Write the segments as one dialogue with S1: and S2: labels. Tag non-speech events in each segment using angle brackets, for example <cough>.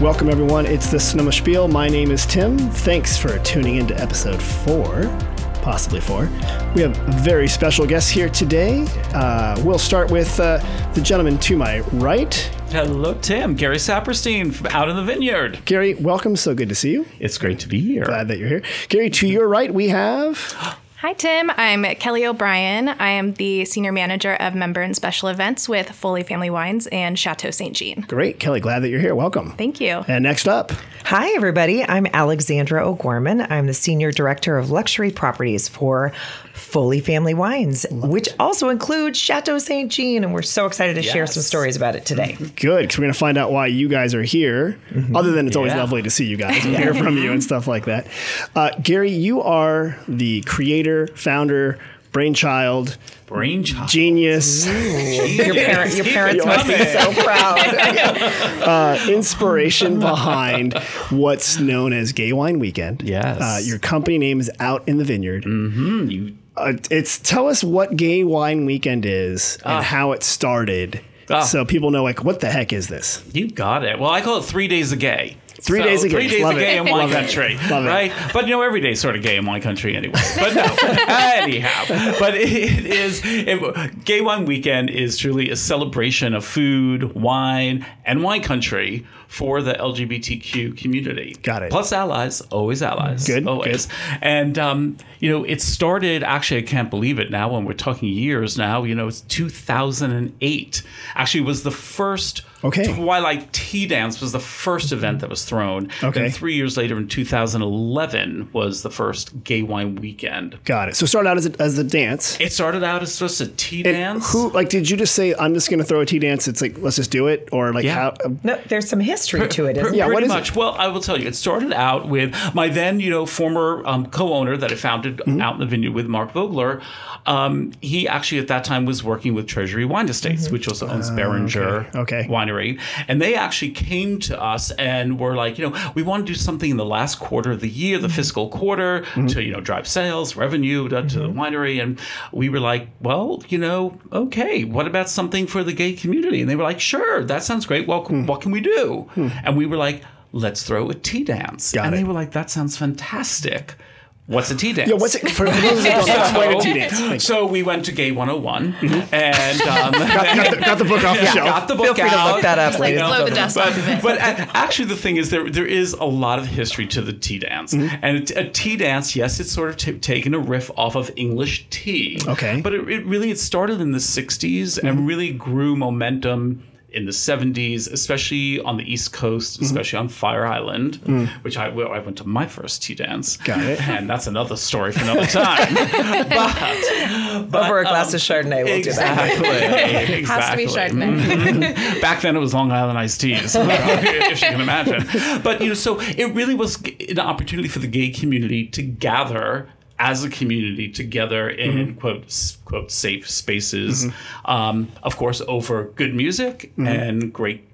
S1: Welcome, everyone. It's the Sonoma Spiel. My name is Tim. Thanks for tuning into episode four, possibly four. We have very special guests here today. Uh, we'll start with uh, the gentleman to my right.
S2: Hello, Tim. Gary Saperstein from Out in the Vineyard.
S1: Gary, welcome. So good to see you.
S2: It's great to be here.
S1: Glad that you're here. Gary, to your right, we have. <gasps>
S3: Hi, Tim. I'm Kelly O'Brien. I am the Senior Manager of Member and Special Events with Foley Family Wines and Chateau St. Jean.
S1: Great. Kelly, glad that you're here. Welcome.
S3: Thank you.
S1: And next up,
S4: Hi, everybody. I'm Alexandra O'Gorman. I'm the Senior Director of Luxury Properties for Foley Family Wines, which also includes Chateau St. Jean. And we're so excited to share some stories about it today.
S1: good, because we're going to find out why you guys are here. Other than it's always lovely to see you guys and <laughs> hear from you and stuff like that. Uh, Gary, you are the creator, founder, brainchild,
S2: Brainchild.
S1: genius, <laughs>
S4: Your, parent, your parents must be so proud. <laughs>
S1: inspiration behind what's known as Gay Wine Weekend.
S2: Yes.
S1: Uh, your company name is Out in the Vineyard.
S2: You,
S1: Uh, it's tell us what Gay Wine Weekend is and how it started,
S2: Ah.
S1: so people know like what the heck is this?
S2: you got it. Well, I call it three days a gay.
S1: Three days a gay.
S2: Three days
S1: Love
S2: a
S1: it.
S2: gay in wine
S1: it.
S2: country,
S1: Love it.
S2: right? But you know, every day is sort of gay in wine country anyway. But no, <laughs> anyhow. But it, it is it, Gay Wine Weekend is truly a celebration of food, wine, and wine country for the LGBTQ community.
S1: Got it.
S2: Plus allies, always allies.
S1: Good,
S2: always. And um, you know, it started. Actually, I can't believe it now. When we're talking years now, you know, it's 2008. Actually, was the first.
S1: Okay.
S2: Twilight Tea Dance was the first event that was thrown.
S1: Okay.
S2: And three years later, in 2011, was the first Gay Wine Weekend.
S1: Got it. So it started out as a, as a dance.
S2: It started out as just a tea
S1: And
S2: dance.
S1: Who like did you just say I'm just going to throw a tea dance? It's like let's just do it, or like
S2: Yeah.
S1: how?
S4: No, there's some history to it, isn't
S1: Yeah,
S4: there?
S1: what
S2: Pretty
S1: it?
S2: much. Well, I will tell you, it started out with my then, you know, former um, co-owner that I founded
S1: Mm-hmm.
S2: out in the vineyard with Mark Vogler. Um, he actually at that time was working with Treasury Wine Estates, which also owns Beringer
S1: Mm-hmm. Ah, okay. Okay.
S2: Winery, and they actually came to us and were like, you know, we want to do something in the last quarter of the year,
S1: Mm-hmm.
S2: the fiscal quarter, to you know drive sales, revenue to, to the
S1: Mm-hmm.
S2: winery, and we were like, well, you know, okay, what about something for the gay community? And they were like, sure, that sounds great. Well,
S1: Hmm.
S2: what can we do? And we were like, let's throw a tea dance.
S1: Got
S2: and
S1: it.
S2: they were like, that sounds fantastic. What's a tea dance?
S1: Yeah, what's it for? for those that don't know, explain a <laughs> tea dance.
S2: So we went to Gay 101 and um,
S1: got, the, got the book off the
S2: yeah,
S1: shelf.
S2: got the book
S4: Feel free to look that up, ladies and
S3: Blow the
S4: gentlemen.
S3: dust off of it.
S2: But a- actually, the thing is, there there is a lot of history to the tea dance,
S1: Mm-hmm.
S2: and a, a tea dance, yes, it's sort of t- taken a riff off of English tea.
S1: Okay. Mm-hmm.
S2: but it, it really it started in the '60s and really grew momentum. In the 70s, especially on the East Coast,
S1: Mm-hmm.
S2: especially on Fire Island, which I, where I went to my first tea dance.
S1: Mm. Got it.
S2: And that's another story for another time. <laughs> but, but,
S4: Over a glass of Chardonnay, we'll do that.
S2: Exactly. exactly. <laughs>
S3: Has to be Chardonnay.
S2: Back then, it was Long Island iced teas, <laughs> if you can imagine. But you know, so it really was an opportunity for the gay community to gather as a community together in mm-hmm. quote s- quote safe spaces. Mm-hmm. Um, of course, over good music mm-hmm. and great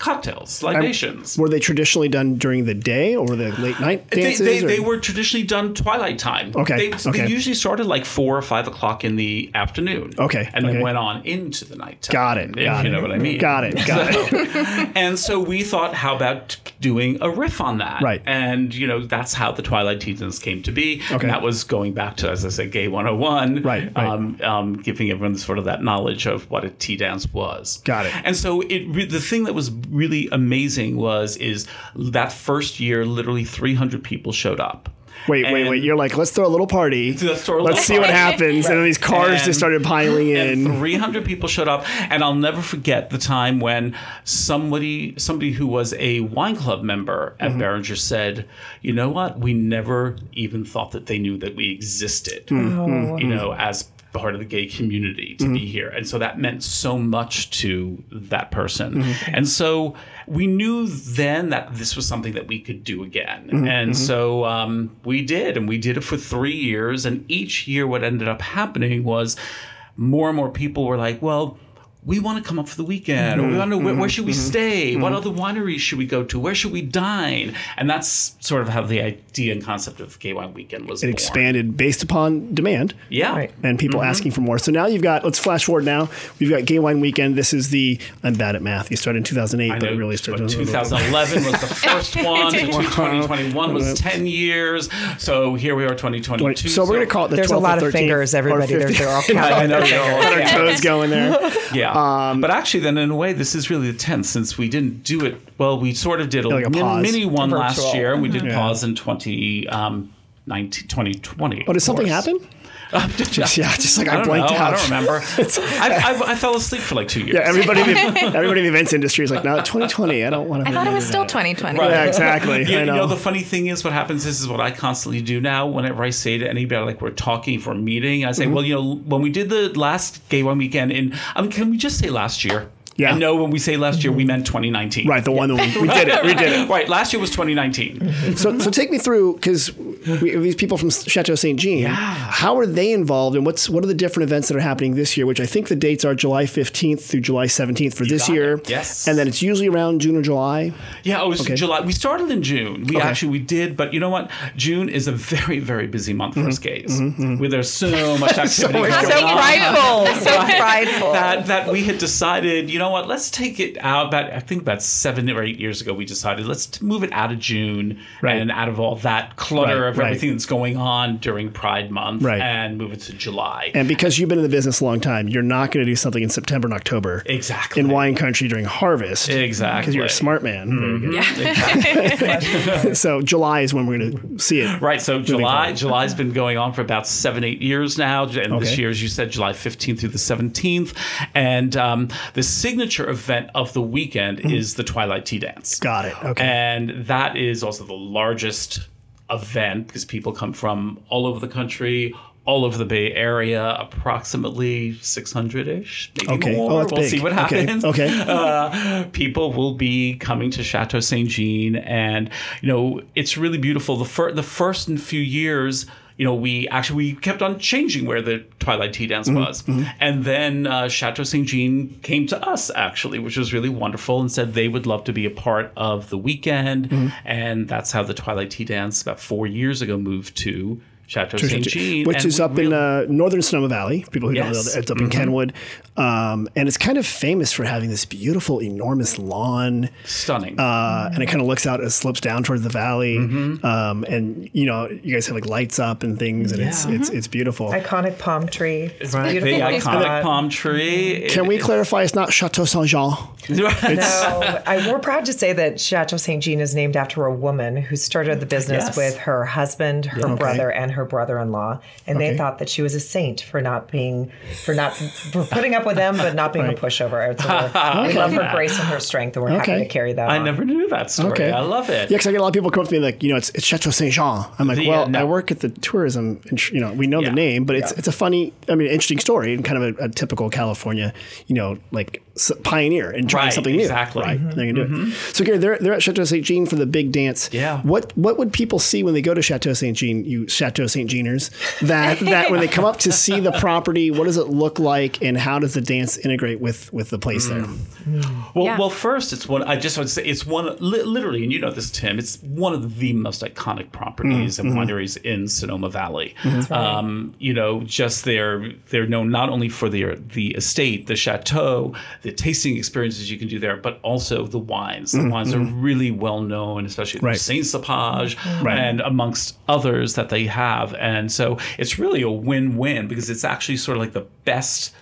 S2: cocktails, libations.
S1: Were they traditionally done during the day or the late night
S2: They,
S1: dances?
S2: they,
S1: or-
S2: they were traditionally done twilight time.
S1: Okay,
S2: They,
S1: okay.
S2: they usually started like four or five o'clock in the afternoon.
S1: Okay,
S2: And then went on into the nighttime.
S1: Got it. Got
S2: you
S1: it.
S2: know what I mean.
S1: Got it. Got it.
S2: And so we thought, how about doing a riff on that?
S1: Right.
S2: And, you know, that's how the Twilight Tea Dance came to be.
S1: Okay.
S2: And that was going back to, as I said, Gay 101.
S1: Right, right.
S2: Um, um, giving everyone sort of that knowledge of what a tea dance was.
S1: Got it.
S2: And so it re- the thing that was really amazing was is that first year, literally 300 people showed up.
S1: Wait, wait, wait. You're like, let's throw a little party.
S2: Let's a
S1: Let's
S2: little
S1: see what
S2: party.
S1: happens. And then these cars
S2: And-
S1: just started piling
S2: and
S1: in.
S2: 300 people showed up and i'll never forget the time when somebody somebody who was a wine club member at
S1: Mm-hmm.
S2: Beringer said you know what we never even thought that they knew that we existed
S1: Mm-hmm.
S2: you know as part of the gay community to be here. And so that meant so much to that person.
S1: Mm-hmm.
S2: and so we knew then that this was something that we could do again.
S1: Mm-hmm.
S2: and so um, we did and we did it for three years. And each year what ended up happening was more and more people were like, well, we want to come up for the weekend, or we mm-hmm. want to where, where should we mm-hmm. stay? What mm-hmm. other wineries should we go to? Where should we dine? And that's sort of how the idea and concept of Gay Wine Weekend was
S1: It
S2: born.
S1: expanded based upon demand.
S2: Yeah.
S4: Right.
S1: and people asking for more. So now you've got, let's flash forward now. We've got Gay Wine Weekend. This is the, I'm bad at math. You started in 2008,
S2: I
S1: but
S2: know,
S1: it really started
S2: but 2011 was the <laughs> first one. 2021 <laughs> was 10 years. So here we are, 2022.
S1: So we're going to call it the
S4: There's a lot of
S1: 13th
S4: fingers, everybody. They're,
S1: 15th.
S4: they're all counting. <laughs>
S2: I know,
S4: their fingers.
S1: Got our
S2: Yeah.
S1: toes going there.
S2: Yeah.
S1: Um,
S2: but actually, then in a way, this is really the 10th since we didn't do it. Well, we sort of did a,
S1: Like a
S2: min- mini one last year, and we did
S1: Yeah.
S2: pause in 20, um, 19, 2020.
S1: Oh, did
S2: of
S1: something happen? Just, yeah, just like I,
S2: I don't
S1: blanked
S2: know.
S1: out.
S2: I don't remember. <laughs> I, I, I fell asleep for like two years.
S1: Yeah, everybody, in the, <laughs> everybody in the events industry is like, no, 2020. I don't want to.
S3: I thought it was still 2020.
S1: Yeah, exactly.
S2: You,
S1: I
S2: you
S1: know.
S2: know, the funny thing is, what happens is, is what I constantly do now. Whenever I say to anybody, like we're talking for a meeting, I say,
S1: Mm-hmm.
S2: well, you know, when we did the last Gay Wine Weekend, in, I mean, can we just say last year?
S1: Yeah.
S2: I know when we say last year, we meant 2019.
S1: right, the one that we, we did it. We did it. <laughs>
S2: Right, last year was 2019.
S1: So, so take me through because these people from Chateau Saint Jean. How are they involved, and what's what are the different events that are happening this year? Which I think the dates are July 15th through July 17th for this year.
S2: it. Yes.
S1: and then it's usually around June or July.
S2: Yeah, it was July. We started in June. We
S1: Okay.
S2: actually we did, but you know what? June is a very very busy month
S1: Mm-hmm.
S2: for us gays, where there's so much <laughs> activity
S1: much
S2: going
S4: So
S2: on.
S4: prideful. <laughs> So prideful.
S2: that that we had decided, you know what? Let's take it out. About I think about seven or eight years ago, we decided let's move it out of June
S1: Right.
S2: and out of all that clutter
S1: Right,
S2: of
S1: right.
S2: everything that's going on during Pride Month,
S1: Right.
S2: and move it to July.
S1: And because you've been in the business a long time, you're not going to do something in September and October.
S2: Exactly.
S1: In wine country during harvest.
S2: Exactly.
S1: Because you're a smart man.
S2: Mm-hmm.
S1: Good. <laughs> so July is when we're going to see it.
S2: Right. So July
S1: forward.
S2: July's been going on for about seven eight years now, and this year, as you said, July fifteenth through the seventeenth, and um, the signature event of the weekend is the Twilight Tea Dance.
S1: Got it. Okay.
S2: And that is also the largest event because people come from all over the country. All over the Bay Area, approximately 600 ish, maybe
S1: Okay.
S2: more.
S1: Oh,
S2: we'll
S1: big.
S2: see what
S1: Okay.
S2: happens
S1: Okay. <laughs>
S2: uh, people will be coming to Chateau Saint Jean, and you know it's really beautiful. The fir- the first few years, you know, we actually we kept on changing where the Twilight Tea Dance mm-hmm. was, mm-hmm. and then uh, Chateau Saint Jean came to us actually, which was really wonderful, and said they would love to be a part of the weekend, mm-hmm. and that's how the Twilight Tea Dance about four years ago moved to. Chateau Saint Jean,
S1: which is
S2: we
S1: up in uh, northern Sonoma Valley. People who don't know
S2: Yes. Mm-hmm.
S1: that, it's up in Kenwood, um, and it's kind of famous for having this beautiful, enormous lawn,
S2: stunning.
S1: uh, and it kind of looks out, it slopes down towards the valley,
S2: Mm-hmm.
S1: um, and you know, you guys have like lights up and things, and it's
S2: Yeah.
S1: it's it's beautiful.
S4: Iconic palm tree. It's
S2: the
S4: beautiful.
S2: iconic palm tree.
S1: Can we clarify? It's not Chateau Saint Jean. <laughs>
S4: No, I, we're proud to say that Chateau Saint Jean is named after a woman who started the business
S2: Yes.
S4: with her husband, her brother, and her brother-in-law, and
S1: Okay.
S4: they thought that she was a saint for not being, for not, for putting up with them, but not being
S1: Right.
S4: a pushover. So we're- We love her grace and her strength, and we're
S1: Okay.
S4: happy to carry that.
S2: I
S4: on.
S2: never knew that story.
S1: Okay.
S2: I love it.
S1: Yeah, because I get a lot of people come up to me like, you know, it's, it's Chateau Saint Jean. I'm like,
S2: The-
S1: well, uh,
S2: no.
S1: I work at the tourism, and you know, we know
S2: Yeah.
S1: the name, but it's it's a funny, I mean, interesting story and kind of a, a typical California, you know, like s- pioneer and trying
S2: Right,
S1: something new.
S2: exactly.
S1: Right, they can do it. Mm-hmm. So, Gary, they're they're at Chateau Saint Jean for the big dance.
S2: Yeah.
S1: What what would people see when they go to Chateau Saint Jean? You Chateau Saint Jeaners, that that when they come up to see the property, what does it look like, and how does the dance integrate with with the place there? Mm.
S2: Well,
S3: Yeah.
S2: well, first, it's one. I just want to say it's one. Li- literally, and you know this, Tim. It's one of the most iconic properties mm-hmm. and wineries in Sonoma Valley. Mm-hmm. Um, you know, just they're they're known not only for their the estate, the chateau, the tasting experiences you can do there, but also the wines. The mm-hmm, wines are mm-hmm. really well known, especially
S1: Right.
S2: Cinq Cépages
S1: Right.
S2: and amongst others that they have. And so it's really a win-win because it's actually sort of like the best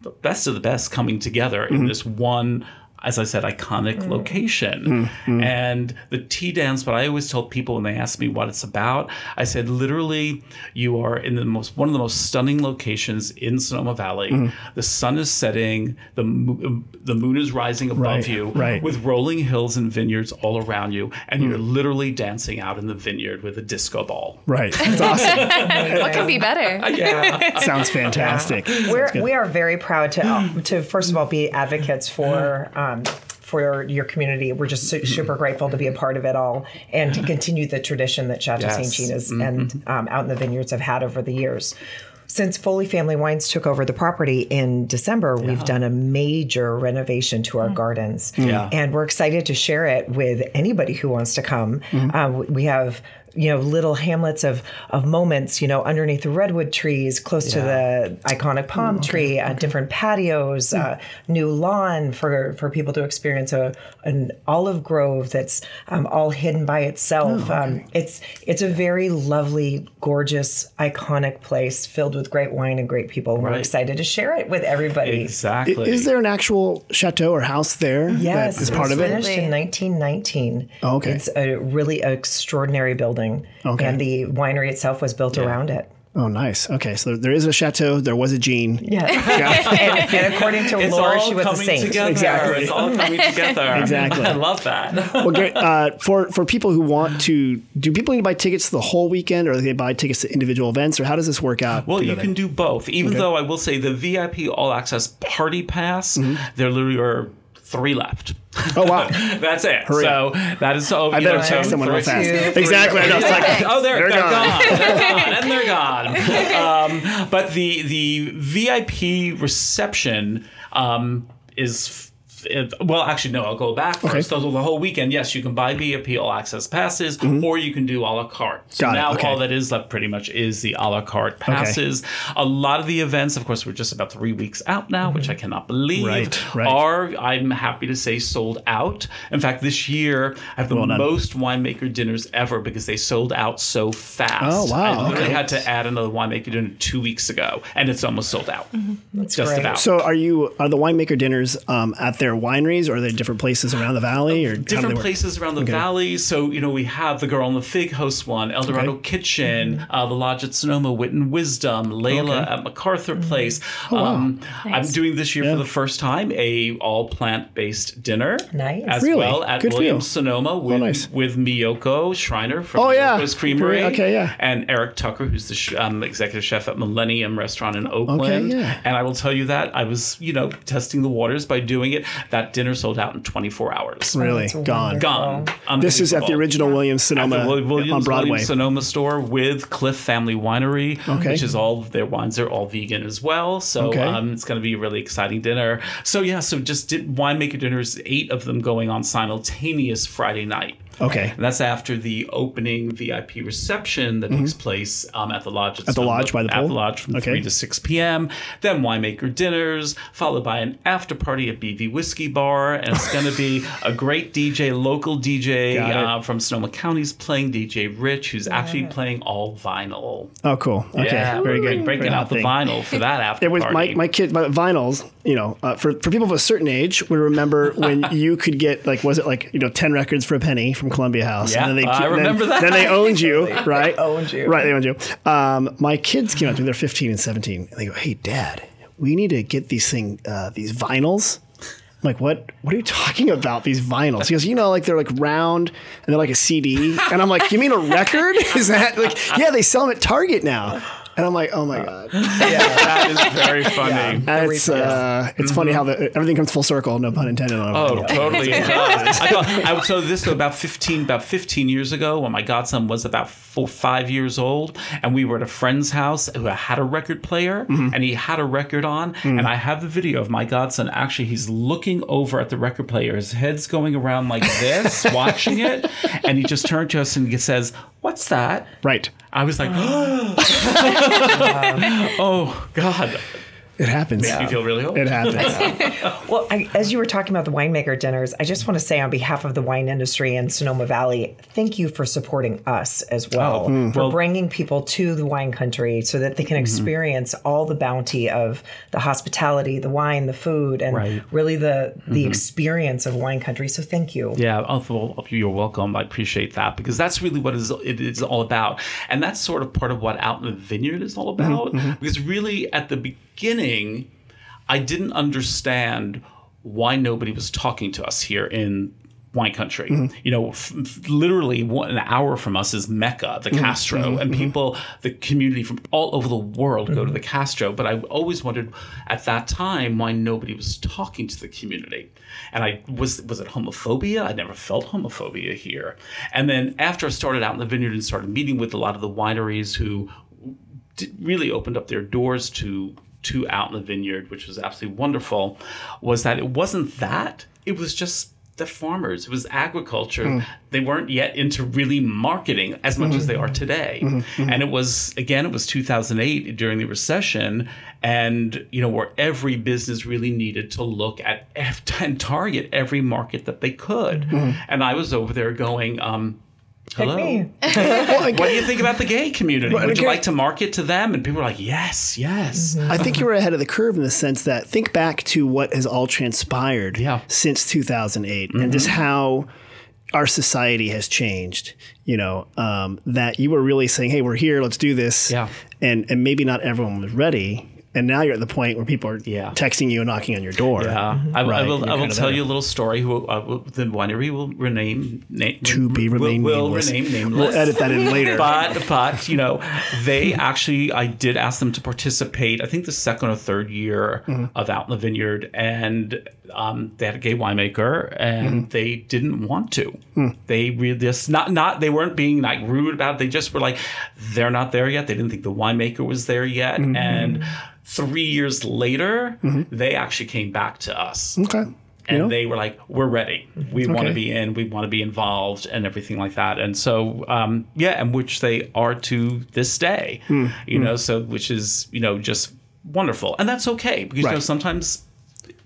S2: the best of the best coming together in mm-hmm. this one as I said, iconic mm. location. Mm, mm. And the tea dance, but I always tell people when they ask me what it's about, I said, literally, you are in the most one of the most stunning locations in Sonoma Valley. The sun is setting, the um, the moon is rising above
S1: Right,
S2: you,
S1: right.
S2: with rolling hills and vineyards all around you, and you're literally dancing out in the vineyard with a disco ball.
S1: Right, <laughs> it's awesome.
S3: What could be better? <laughs>
S4: Yeah. <laughs>
S1: Sounds fantastic.
S4: We're, we are very proud to <gasps> to first of all be advocates for um, for your community. We're just su- super grateful to be a part of it all and to continue the tradition that Chateau St.
S2: Yes.
S4: Jean is and um, out in the vineyards have had over the years. Since Foley Family Wines took over the property in December, we've done a major renovation to our gardens.
S2: Yeah.
S4: And we're excited to share it with anybody who wants to come.
S2: Mm-hmm.
S4: Uh, we have you know little hamlets of of moments you know underneath the redwood trees close to the iconic palm tree uh, different patios uh, new lawn for for people to experience a an olive grove that's um, all hidden by itself um, it's it's a very lovely gorgeous iconic place filled with great wine and great people and we're excited to share it with everybody
S2: Exactly.
S1: Is there an actual chateau or house there
S4: Yes,
S1: that is part
S4: it
S1: of
S4: was
S1: it?
S4: finished in 1919.
S1: Oh, okay.
S4: It's a really extraordinary building.
S1: Okay.
S4: And the winery itself was built around it.
S1: Oh, nice. Okay, so there is a chateau. There was a Jean.
S4: Yeah. <laughs> and, and according to
S2: it's
S4: Laura, she was a saint.
S2: together.
S1: Exactly.
S2: It's all coming <laughs> together.
S1: Exactly.
S2: I love that.
S1: Well, great. <laughs> Uh, for for people who want to, do people need to buy tickets the whole weekend, or do they buy tickets to individual events, or how does this work out?
S2: Well,
S1: to
S2: you can do both. Even though I will say the VIP All Access Party Pass, there literally are three left.
S1: Oh wow! <laughs>
S2: That's it. So that is so.
S1: I better text someone real fast. Exactly. I know. It's like, <laughs>
S2: oh, they're,
S1: They're
S2: they're,
S1: gone.
S2: gone. They're gone. <laughs> And they're gone. Um, but the the VIP reception um, is. F- it- well, actually, no. I'll go back first. So the whole weekend, yes, you can buy VIP all access passes, or you can do a la carte. So
S1: Mm-hmm. Got it,
S2: now
S1: okay.
S2: all that is left pretty much is the a la carte passes. A lot of the events, of course, we're just about three weeks out now, which I cannot believe,
S1: Right, right.
S2: are I'm happy to say sold out. In fact, this year I have the
S1: done.
S2: most winemaker dinners ever because they sold out so fast.
S1: Oh, wow,
S2: I literally
S1: okay.
S2: had to add another winemaker dinner two weeks ago, and it's almost sold out.
S4: That's
S2: Just
S4: great.
S2: about.
S1: So, are you are the winemaker dinners um, at their wineries, or are they different places around the valley, or how do they
S2: different places around the valley. So, you know, we have the Girl on the Fig hosts one, El Dorado
S1: Okay.
S2: Kitchen, uh, the Lodge at Sonoma, Wit and Wisdom, Layla
S1: Okay.
S2: at MacArthur
S4: Mm-hmm.
S2: Place.
S4: Oh,
S2: um, I'm doing this year
S1: Yeah.
S2: for the first time a all plant based dinner.
S4: Nice.
S2: As
S1: Really?
S2: well at
S1: Good for.
S2: Williams Sonoma with,
S1: nice.
S2: with Miyoko Schinner from
S1: Oh, yeah.
S2: Miyoko's Creamery.
S1: Okay, yeah.
S2: And Eric Tucker, who's the sh- um, executive chef at Millennium Restaurant in Oakland.
S1: Okay, yeah.
S2: And I will tell you that I was, you know, testing the waters by doing it. That dinner sold out in 24 hours.
S1: Really
S4: That's
S1: gone.
S2: Gone.
S1: This is at the original Williams
S2: At
S1: Sonoma
S2: the Williams,
S1: on Broadway.
S2: Williams Sonoma store with Cliff Family Winery,
S1: Okay.
S2: which is all their wines are all vegan as well. So
S1: Okay.
S2: um, it's going to be a really exciting dinner. So yeah, so just did winemaker dinners, eight of them going on simultaneous Friday night.
S1: Okay.
S2: And that's after the opening VIP reception that takes place um, at the lodge.
S1: Mm-hmm. At the lodge by the
S2: At
S1: pool?
S2: the lodge from
S1: Okay.
S2: 3 to 6 p.m. Then winemaker dinners, followed by an after party at BV Whiskey Bar. And it's <laughs> going to be a great DJ, local DJ uh, from Sonoma County's playing, DJ Rich, who's actually playing all vinyl.
S1: Oh, cool. Okay,
S2: yeah,
S1: very good.
S2: Breaking
S1: Very
S2: out the
S1: thing.
S2: vinyl for that after
S1: It was
S2: party.
S1: my my kid, but vinyls. You know, uh, for for people of a certain age, would remember when <laughs> you could get like, was it like you know, ten records for a penny from Columbia House?
S2: Yeah,
S1: then
S2: I
S1: then-
S2: remember that.
S1: Then they owned <laughs> you, <laughs> right?
S4: they owned you.
S1: Right, they owned you. Um, my kids came up to me. They're 15 and 17, and they go, "Hey, Dad, we need to get these thing, uh, these vinyls." I'm like, what? What are you talking about? These vinyls? He goes, you know, like they're like round and they're like a CD. And I'm like, you mean a record? <laughs> Is that like? Yeah, they sell them at Target now. And I'm like, oh my god. <laughs>
S2: Yeah, that is very funny.
S1: And it's uh, it's funny how the, everything comes full circle. No pun intended on.
S2: Oh, totally. It <laughs> does. I thought I would tell this though about fifteen about fifteen years ago when my godson was about four five years old, and we were at a friend's house who had a record player,
S1: Mm-hmm.
S2: and he had a record on,
S1: Mm.
S2: and I have the video of my godson. Actually, he's looking over at the record player, his head's going around like this, <laughs> watching it, and he just turned to us and he says, "What's that?"
S1: Right.
S2: I was like, <gasps> <gasps> "Oh God."
S1: It happens.
S2: You feel really old.
S1: It happens. <laughs>
S4: Well, I, as you were talking about the winemaker dinners, I just want to say on behalf of the wine industry in Sonoma Valley, thank you for supporting us as oh, well,
S2: Oh,
S4: for
S2: well-
S4: bringing people to the wine country so that they can mm-hmm. experience all the bounty of the hospitality, the wine, the food, and
S2: Right.
S4: really the the mm-hmm. experience of wine country. So thank you.
S2: Yeah, oh, well, you're welcome. I appreciate that because that's really what is it is all about, and that's sort of part of what Out in the Vineyard is all about. Mm-hmm. Because really, at the beginning, I didn't understand why nobody was talking to us here in wine country. Mm-hmm. You know, f- f- literally one, an hour from us is Mecca, the mm-hmm. Castro, mm-hmm. and people, the community from all over the world go to the Castro. But I always wondered at that time why nobody was talking to the community. And I was was it homophobia? I never felt homophobia here. And then after I started out in the vineyard and started meeting with a lot of the wineries who really opened up their doors to to out in the vineyard, which was absolutely wonderful, was that it wasn't that. It was just the farmers. It was agriculture. Mm. They weren't yet into really marketing as much as they mm-hmm. are today. Mm-hmm. Mm-hmm. And it was again, it was 2008 during the recession, and you know where every business really needed to look at <laughs> and target every market that they could. Mm. And I was over there going. Um, Hello.
S4: me. <laughs>
S2: what do you think about the gay community? Would you like to market to them? And people are like, yes, yes.
S1: I think you were ahead of the curve in the sense that think back to what has all transpired
S2: Yeah.
S1: since 2008 and just how our society has changed. You know, um, that you were really saying, "Hey, we're here. Let's do this."
S2: Yeah.
S1: and and maybe not everyone was ready. And now you're at the point where people are
S2: Yeah.
S1: texting you and knocking on your door.
S2: Yeah, I, I
S1: Right,
S2: will. I will tell you a little story. Who uh, the winery will rename name
S1: To be remain
S2: will, will rename nameless.
S1: We'll edit that in later. <laughs>
S2: But but you know they actually I did ask them to participate. I think the second or third year
S1: Mm-hmm.
S2: of Out in the Vineyard, and um, they had a gay winemaker, and
S1: Mm-hmm.
S2: they didn't want to.
S1: Hmm.
S2: They really just not not they weren't being like rude about it. They just were like they're not there yet. They didn't think the winemaker was there yet,
S1: Mm-hmm.
S2: and. Three years later, they actually came back to us
S1: okay.
S2: and
S1: know?
S2: they were like, "We're ready. We want to be in. We want to be involved, and everything like that." And so, um, yeah, and which they are to this day,
S1: Hmm.
S2: you know. So, which is you know just wonderful, and that's okay because you know sometimes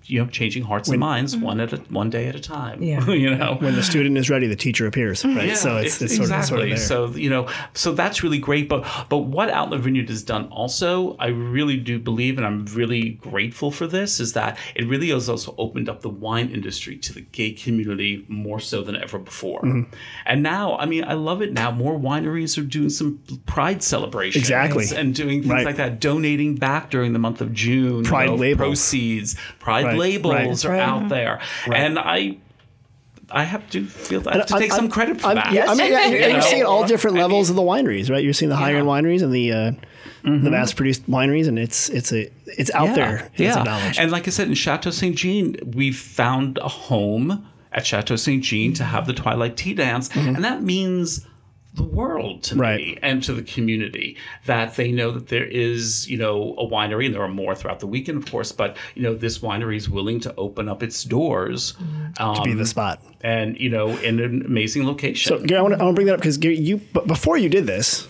S2: you know changing hearts and minds one at a, one day at a time.
S4: Yeah. <laughs>
S2: you know.
S1: when the student is ready, the teacher appears. Right.
S2: Yeah,
S1: so it's,
S2: ex-
S1: it's sort of, sort of
S2: exactly.
S1: there.
S2: So you know, so that's really great. But but what Out in the Vineyard has done also, I really do believe, and I'm really grateful for this, is that it really has also opened up the wine industry to the gay community more so than ever before.
S1: Mm-hmm.
S2: And now, I mean, I love it now. More wineries are doing some pride celebrations,
S1: Exactly.
S2: and doing things
S1: Right.
S2: like that, donating back during the month of June.
S1: Pride
S2: you know,
S1: labels.
S2: proceeds, pride
S1: Right,
S2: labels
S1: right.
S2: are
S4: Right.
S2: out there, and I. I have to feel that. I have to
S1: I'm-
S2: take
S1: I'm-
S2: some credit for
S1: I'm-
S2: that.
S1: Yeah, I mean, yeah, <laughs>
S2: You
S1: you're
S2: know?
S1: seeing all different levels of the wineries, right? You're seeing the higher end
S2: Yeah.
S1: wineries and the uh, the mass produced wineries, and it's it's a it's out there. It's acknowledged.
S2: And like I said, in Chateau Saint Jean, we found a home at Chateau Saint Jean to have the Twilight Tea Dance, and that means the world to.
S1: Right.
S2: me and to the community that they know that there is, you know, a winery, and there are more throughout the weekend, of course, but you know, this winery is willing to open up its doors um,
S1: be the spot.
S2: and you know, in an amazing location.
S1: So, Gary, I want to bring that up because Gary, you before you did this,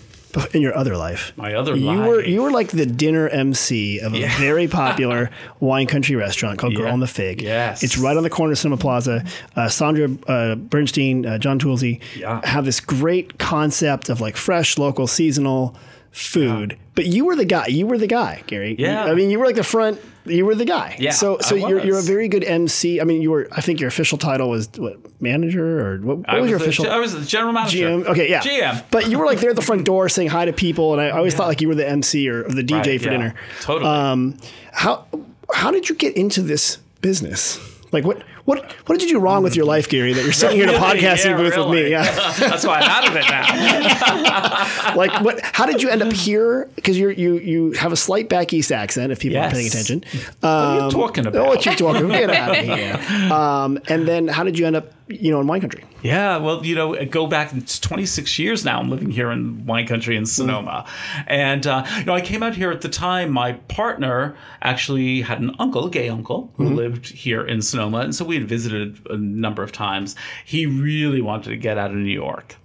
S1: in your other life,
S2: My other
S1: you
S2: life.
S1: were you were like the dinner MC of a
S2: Yeah.
S1: very popular <laughs> wine country restaurant called Girl
S2: Yeah.
S1: on the Fig.
S2: Yes.
S1: it's right on the corner of Sonoma Plaza. Uh, Sandra uh, Bernstein, uh, John Toulze
S2: Yeah.
S1: have this great concept of like fresh, local, seasonal food. But you were the guy. You were the guy, Gary.
S2: Yeah.
S1: I mean, you were like the front. You were the guy.
S2: Yeah,
S1: So, so you're you're a very good MC. I mean, you were. I think your official title was what manager or what, what
S2: I
S1: was your
S2: the-
S1: official?
S2: I was the general manager.
S1: GM. Okay, yeah.
S2: GM.
S1: But you were like there at the front door saying hi to people, and I always thought like you were the MC or, or the DJ
S2: Right,
S1: for
S2: yeah.
S1: dinner.
S2: Totally.
S1: Um, how how did you get into this business? Like what what what did you do wrong with your life, Gary? That you're sitting here in a <laughs> podcasting
S2: Yeah,
S1: booth with me? Yeah. <laughs>
S2: That's why I'm out of it now. <laughs>
S1: like what? How did you end up here? Because you you you have a slight back east accent. If people aren't paying
S2: Yes.
S1: attention.
S2: what are you talking
S1: Oh,
S2: about?
S1: what you talking? Get out of here. Um, and then how did you end up, you know, in wine country?
S2: Yeah, well, you know, go back. It's 26 years now. I'm living here in wine country in Sonoma, and uh, you know, I came out here at the time. My partner actually had an uncle, a gay uncle, who lived here in Sonoma, and so we had visited a number of times. He really wanted to get out of New York.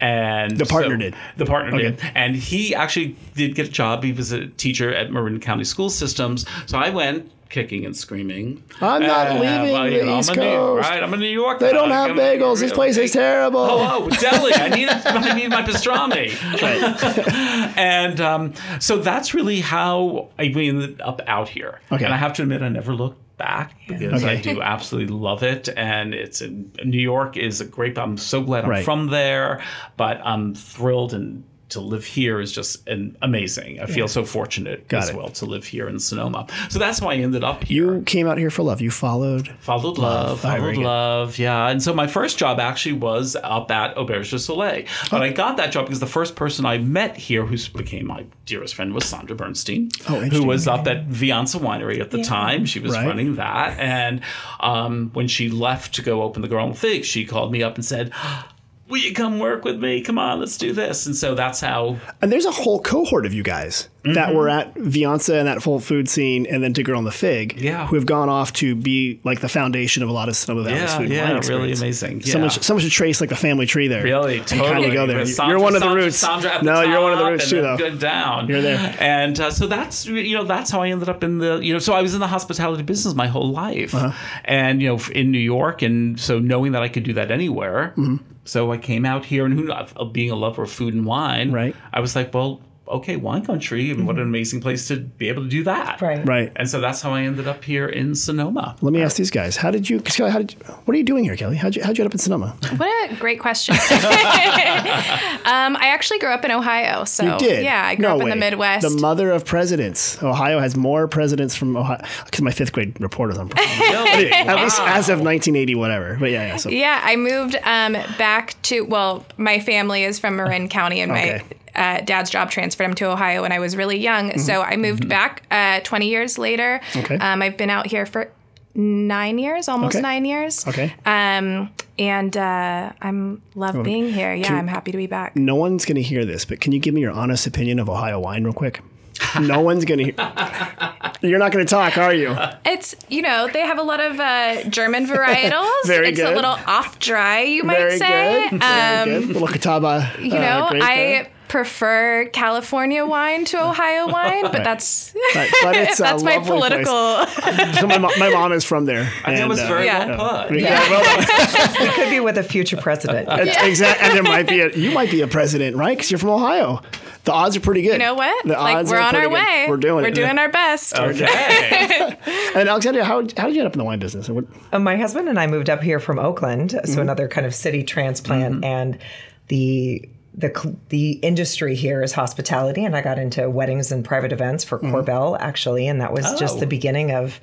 S2: And the
S1: partner did.
S2: The partner did. And he actually did get a job. He was a teacher at Marin County School Systems. So I went kicking and screaming.
S1: I'm not
S2: Uh,
S1: leaving
S2: well,
S1: the
S2: know,
S1: East
S2: I'm a New-
S1: Coast.
S2: right, I'm in New York.
S1: They don't have
S2: I'm
S1: bagels. This place is terrible.
S2: Oh, <laughs> deli! I need I need my pastrami. <laughs> and um, so that's really how I ended up out here.
S1: Okay.
S2: And I have to admit, I never looked back because I do absolutely love it. And it's in, New York is a great. I'm so glad I'm
S1: Right.
S2: from there, but I'm thrilled and to live here is just an amazing. I feel so fortunate
S1: Got
S2: as
S1: it.
S2: well to live here in Sonoma. So that's why I ended up here.
S1: You came out here for love. You followed.
S2: Followed love,
S1: Very
S2: followed
S1: good.
S2: love, yeah. And so my first job actually was up at Auberge du Soleil. But I got that job because the first person I met here who became my dearest friend was Sandra Bernstein,
S1: Oh,
S2: who was up at Viansa Winery at the time. She was
S1: Right.
S2: running that. And um, when she left to go open the Girl and Fig, she called me up and said, Will you come work with me? Come on, let's do this. And so that's how
S1: And there's a whole cohort of you guys
S2: Mm-hmm.
S1: that were at Viansa and that full food scene, and then to Girl on the Fig,
S2: Yeah.
S1: who have gone off to be like the foundation of a lot of Sonoma Valley's
S2: Yeah,
S1: food and
S2: yeah,
S1: wine
S2: really amazing.
S1: So
S2: Yeah.
S1: much, so much to trace like the family tree there.
S2: Really, totally.
S1: Kind of go there.
S2: With
S1: You're one of the
S2: Sandra-
S1: roots.
S2: Sandra the
S1: no, you're one of the roots too, though.
S2: Good down.
S1: You're there.
S2: And uh, so that's you know that's how I ended up in the you know so I was in the hospitality business my whole life,
S1: Uh-huh.
S2: and you know in New York, and so knowing that I could do that anywhere.
S1: Mm-hmm.
S2: So I came out here, and who being a lover of food and wine,
S1: Right.
S2: I was like, well, okay, wine country, and what an amazing place to be able to do that.
S4: Right.
S1: Right.
S2: And so that's how I ended up here in Sonoma.
S1: Let me ask these guys: How did you, Kelly? How did you, what are you doing here, Kelly? How'd you, how'd you end up in Sonoma?
S3: What a great question. <laughs> um, I actually grew up in Ohio, so
S1: You did.
S3: yeah, I grew
S1: No
S3: up in the Midwest.
S1: The mother of presidents. Ohio has more presidents from Ohio because my fifth grade report was on.
S2: Really?
S1: At least as of 1980, whatever. But yeah, yeah. So
S3: yeah, I moved um, back to well, my family is from Marin County, and
S1: Okay.
S3: my uh, dad's job transferred him to Ohio when I was really young. So I moved back uh, 20 years later.
S1: Mm-hmm. Okay.
S3: Um, I've been out here for nine years, almost
S1: Okay.
S3: nine years.
S1: okay.
S3: Um, and uh, I'm love being here. Yeah, I'm happy to be back.
S1: no one's going to hear this, but can you give me your honest opinion of Ohio wine real quick? <laughs> no one's going to hear. <laughs> You're not going to talk, are you?
S3: It's you know they have a lot of uh, German <laughs> varietals.
S1: Very
S3: it's
S1: good.
S3: a little off dry, you might
S1: Very
S3: say.
S1: good. Very
S3: Um,
S1: good. Little Catawba.
S3: You know,
S1: grape
S3: I
S1: there.
S3: Prefer California wine to Ohio wine, but that's
S1: But, but <laughs> it's a
S3: that's my political. <laughs>
S1: So my, my mom is from there.
S2: I think it
S1: and,
S2: was
S1: uh,
S2: very
S3: Yeah.
S2: well put.
S1: Yeah, well,
S4: We could be with a future president.
S1: it's exact, and there might be a, you might be a president, right? Because you're from Ohio. The odds are pretty good.
S3: You know what?
S1: The
S3: like
S1: odds
S3: we're
S1: are
S3: on our
S1: good.
S3: way.
S1: We're doing
S3: We're
S1: it.
S3: doing our best.
S2: Okay. <laughs>
S1: And Alexandria, how, how did you end up in the wine business? What-
S4: Uh, my husband and I moved up here from Oakland, so another kind of city transplant, and the the the industry here is hospitality, and I got into weddings and private events for mm-hmm. Korbel, actually, and that was just
S2: Oh.
S4: the beginning of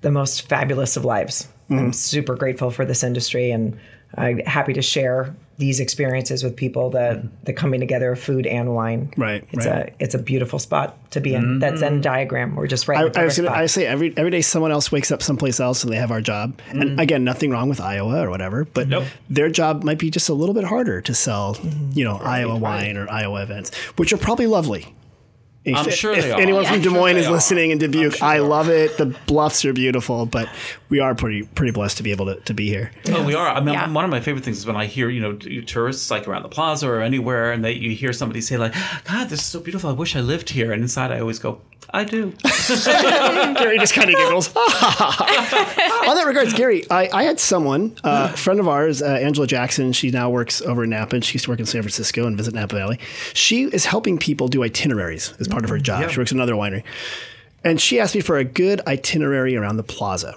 S4: the most fabulous of lives. I'm mm-hmm. super grateful for this industry, and I'm happy to share these experiences with people that mm-hmm. the coming together of food and wine.
S1: Right,
S4: it's
S1: right.
S4: a it's a beautiful spot to be in. That Zen mm-hmm. diagram, we're just right.
S1: I, I gonna, I say every every day someone else wakes up someplace else and they have our job. And mm-hmm. again, nothing wrong with Iowa or whatever, but
S2: Nope.
S1: their job might be just a little bit harder to sell, you know, Iowa wine or Iowa events, which are probably lovely. If,
S2: I'm sure
S1: if
S2: they are.
S1: anyone from
S2: I'm
S1: Des Moines
S2: they
S1: is
S2: are.
S1: listening in Dubuque,
S2: sure
S1: I
S2: they are.
S1: love it. The bluffs are beautiful, but we are pretty pretty blessed to be able to, to be here.
S2: Oh, we are. I mean,
S3: Yeah.
S2: one of my favorite things is when I hear, you know, tourists like around the plaza or anywhere, and they you hear somebody say like, "God, this is so beautiful. I wish I lived here." And inside, I always go, "I do." <laughs>
S1: Gary just kind of giggles. <laughs> On that regards, Gary, I, I had someone, uh, a friend of ours, uh, Angela Jackson. She now works over in Napa, and she used to work in San Francisco and visit Napa Valley. She is helping people do itineraries as part of her job. She works in another winery, and she asked me for a good itinerary around the plaza.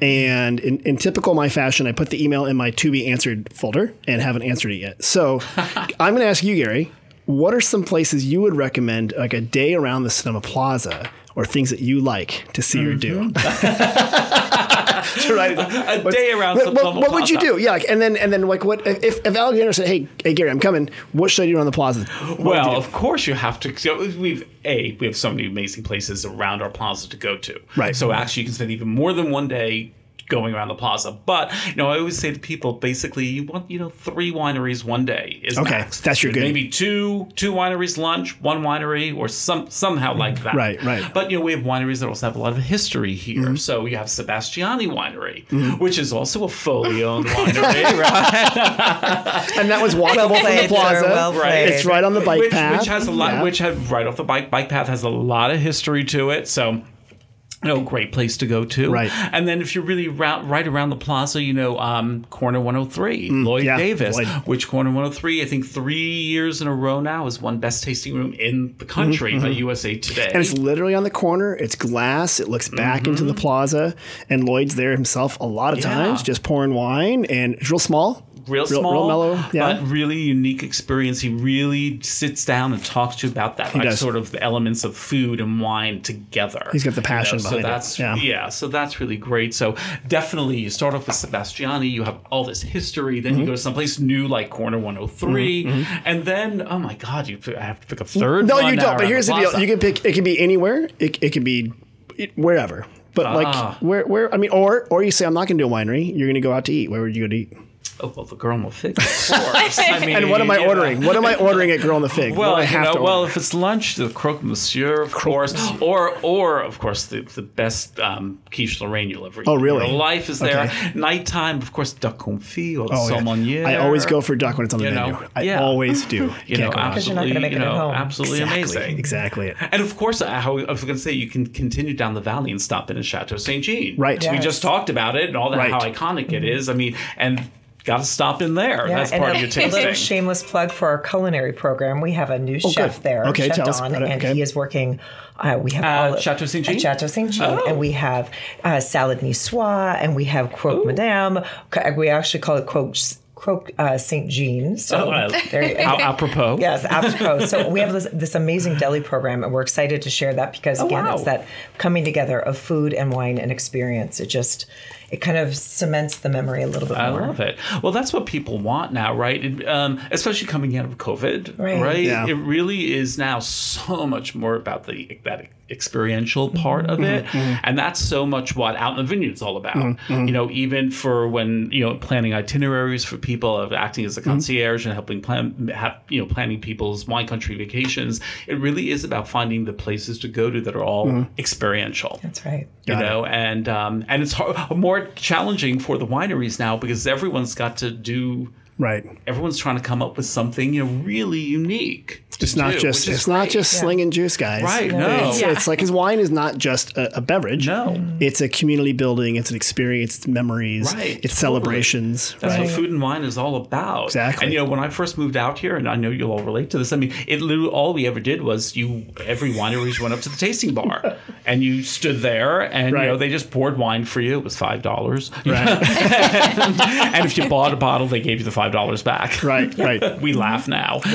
S1: And in, in typical my fashion, I put the email in my to be answered folder and haven't answered it yet. So <laughs> I'm going to ask you, Gary, what are some places you would recommend, like a day around the Sonoma Plaza, or things that you like to see or do? Mm-hmm. <laughs> <laughs> right.
S2: A day around
S1: What, what, what would you do? Yeah, like, and then and then like what if, if Alexander said, "Hey, hey Gary, I'm coming. What should I do around the plaza?" What
S2: Well, of course you have to. So we've a we have so many amazing places around our plaza to go to.
S1: Right.
S2: So actually, you can spend even more than one day going around the plaza. But you know, I always say to people, basically, you want you know three wineries one day is
S1: Okay,
S2: max.
S1: that's your good-
S2: Maybe two two wineries lunch, one winery, or some somehow like that.
S1: Right, right.
S2: But you know, we have wineries that also have a lot of history here.
S1: Mm-hmm.
S2: So you have Sebastiani Winery, which is also a fully owned winery, <laughs> right?
S1: and that was walkable from the plaza.
S4: well played.
S1: It's right on the bike
S2: which,
S1: path.
S2: which has a lot
S1: Yeah.
S2: which had right off the bike bike path has a lot of history to it so you know, great place to go to.
S1: Right.
S2: And then if you're really ra- right around the plaza, you know, um, Corner 103, Lloyd
S1: Mm, yeah,
S2: Davis,
S1: Lloyd.
S2: which Corner 103, I think three years in a row now, is one best tasting room in the country by USA Today.
S1: Mm-hmm, and it's literally on the corner. It's glass. It looks back into the plaza, and Lloyd's there himself a lot of
S2: Mm-hmm. Yeah.
S1: times, just pouring wine, and it's real small.
S2: Real,
S1: real
S2: small,
S1: mellow, yeah.
S2: but really unique experience. He really sits down and talks to you about that, like
S1: does.
S2: sort of the elements of food and wine together.
S1: He's got the passion
S2: so
S1: behind it,
S2: that's
S1: yeah.
S2: so that's really great. So definitely, you start off with Sebastiani. You have all this history. Then
S1: Mm-hmm.
S2: you go to someplace new like Corner 103, and then oh my God, you I have to pick a third.
S1: No, you don't. But here's the
S2: Plaza.
S1: deal: you can pick. It can be anywhere. It, it can be wherever. But
S2: Ah.
S1: like where where I mean, or or you say I'm not going to do a winery. You're going to go out to eat. Where would you go to eat?
S2: Oh well, the girl on the fig, of <laughs> course. I mean,
S1: And what am I
S2: you know.
S1: ordering? What am I ordering at Girl on the Fig?
S2: Well,
S1: I
S2: you
S1: have
S2: know,
S1: to
S2: well, if it's lunch, the croque monsieur, of course, or or of course the, the best um, quiche Lorraine you'll ever eat.
S1: Oh, really?
S2: Your life is there.
S1: Okay.
S2: Nighttime, of course, duck confit or
S1: Oh, yeah. I always go for duck when it's on the
S2: You know,
S1: menu. I
S2: yeah.
S1: always do. <laughs>
S2: You
S1: Can't
S2: know,
S1: go wrong.
S4: you're not gonna make
S2: you
S4: it at
S2: know,
S4: home.
S2: absolutely
S1: exactly,
S2: amazing.
S1: Exactly.
S2: And of course, uh, how I was going to say, you can continue down the valley and stop in at Chateau Saint Jean.
S1: Right.
S2: We just talked about it and all that,
S1: Right.
S2: how iconic it is. I mean, and got to stop in there.
S4: Yeah,
S2: That's part
S4: a,
S2: of your
S4: a little
S2: tasting.
S4: shameless plug for our culinary program. We have a new chef
S1: good.
S4: there,
S1: Okay,
S4: Chef Don, and
S1: Okay.
S4: he is working. Uh, we have
S2: At
S4: all
S2: Chateau Saint Jean?
S4: Chateau Saint Jean,
S2: Oh.
S4: and we have uh, salad niçoise, and we have croque madame. We actually call it croque croque uh, Saint Jean. So
S2: Oh,
S4: there,
S2: How apropos. <laughs>
S4: Yes, apropos. So we have this, this amazing deli program, and we're excited to share that because again,
S2: Oh, wow.
S4: it's that coming together of food and wine and experience. It just it kind of cements the memory a little bit
S2: I love it. Well, that's what people want now, right? It, um, especially coming out of COVID,
S4: Right.
S2: right?
S1: Yeah.
S2: It really is now so much more about the that experiential part of mm-hmm. it, mm-hmm. Mm-hmm. and that's so much what out in the vineyard is all about. You know, even for when you know planning itineraries for people, of acting as a concierge and helping plan, have, you know, planning people's wine country vacations. It really is about finding the places to go to that are all experiential
S4: That's right.
S2: you
S1: Got it.
S2: know and um, and it's hard, more challenging for the wineries now because everyone's got to do
S1: Right.
S2: everyone's trying to come up with something you know really unique
S1: It's not
S2: do,
S1: just
S2: which is
S1: it's not
S2: great.
S1: just slinging juice, guys.
S2: Right, no.
S1: It's,
S3: Yeah.
S1: it's like his wine is not just a, a beverage.
S2: No.
S1: It's a community building. It's an experience. It's memories.
S2: Right,
S1: It's
S2: totally.
S1: celebrations.
S2: That's
S1: right.
S2: what food and wine is all about.
S1: Exactly.
S2: And you know, when I first moved out here, and I know you'll all relate to this. I mean, it literally all we ever did was you every wineries went up to the tasting bar, <laughs> and you stood there, and
S1: Right.
S2: you know they just poured wine for you. It was five dollars,
S1: Right. <laughs>
S2: and if you bought a bottle, they gave you the five dollars back. <laughs>
S1: right. Right.
S2: We laugh now. <laughs>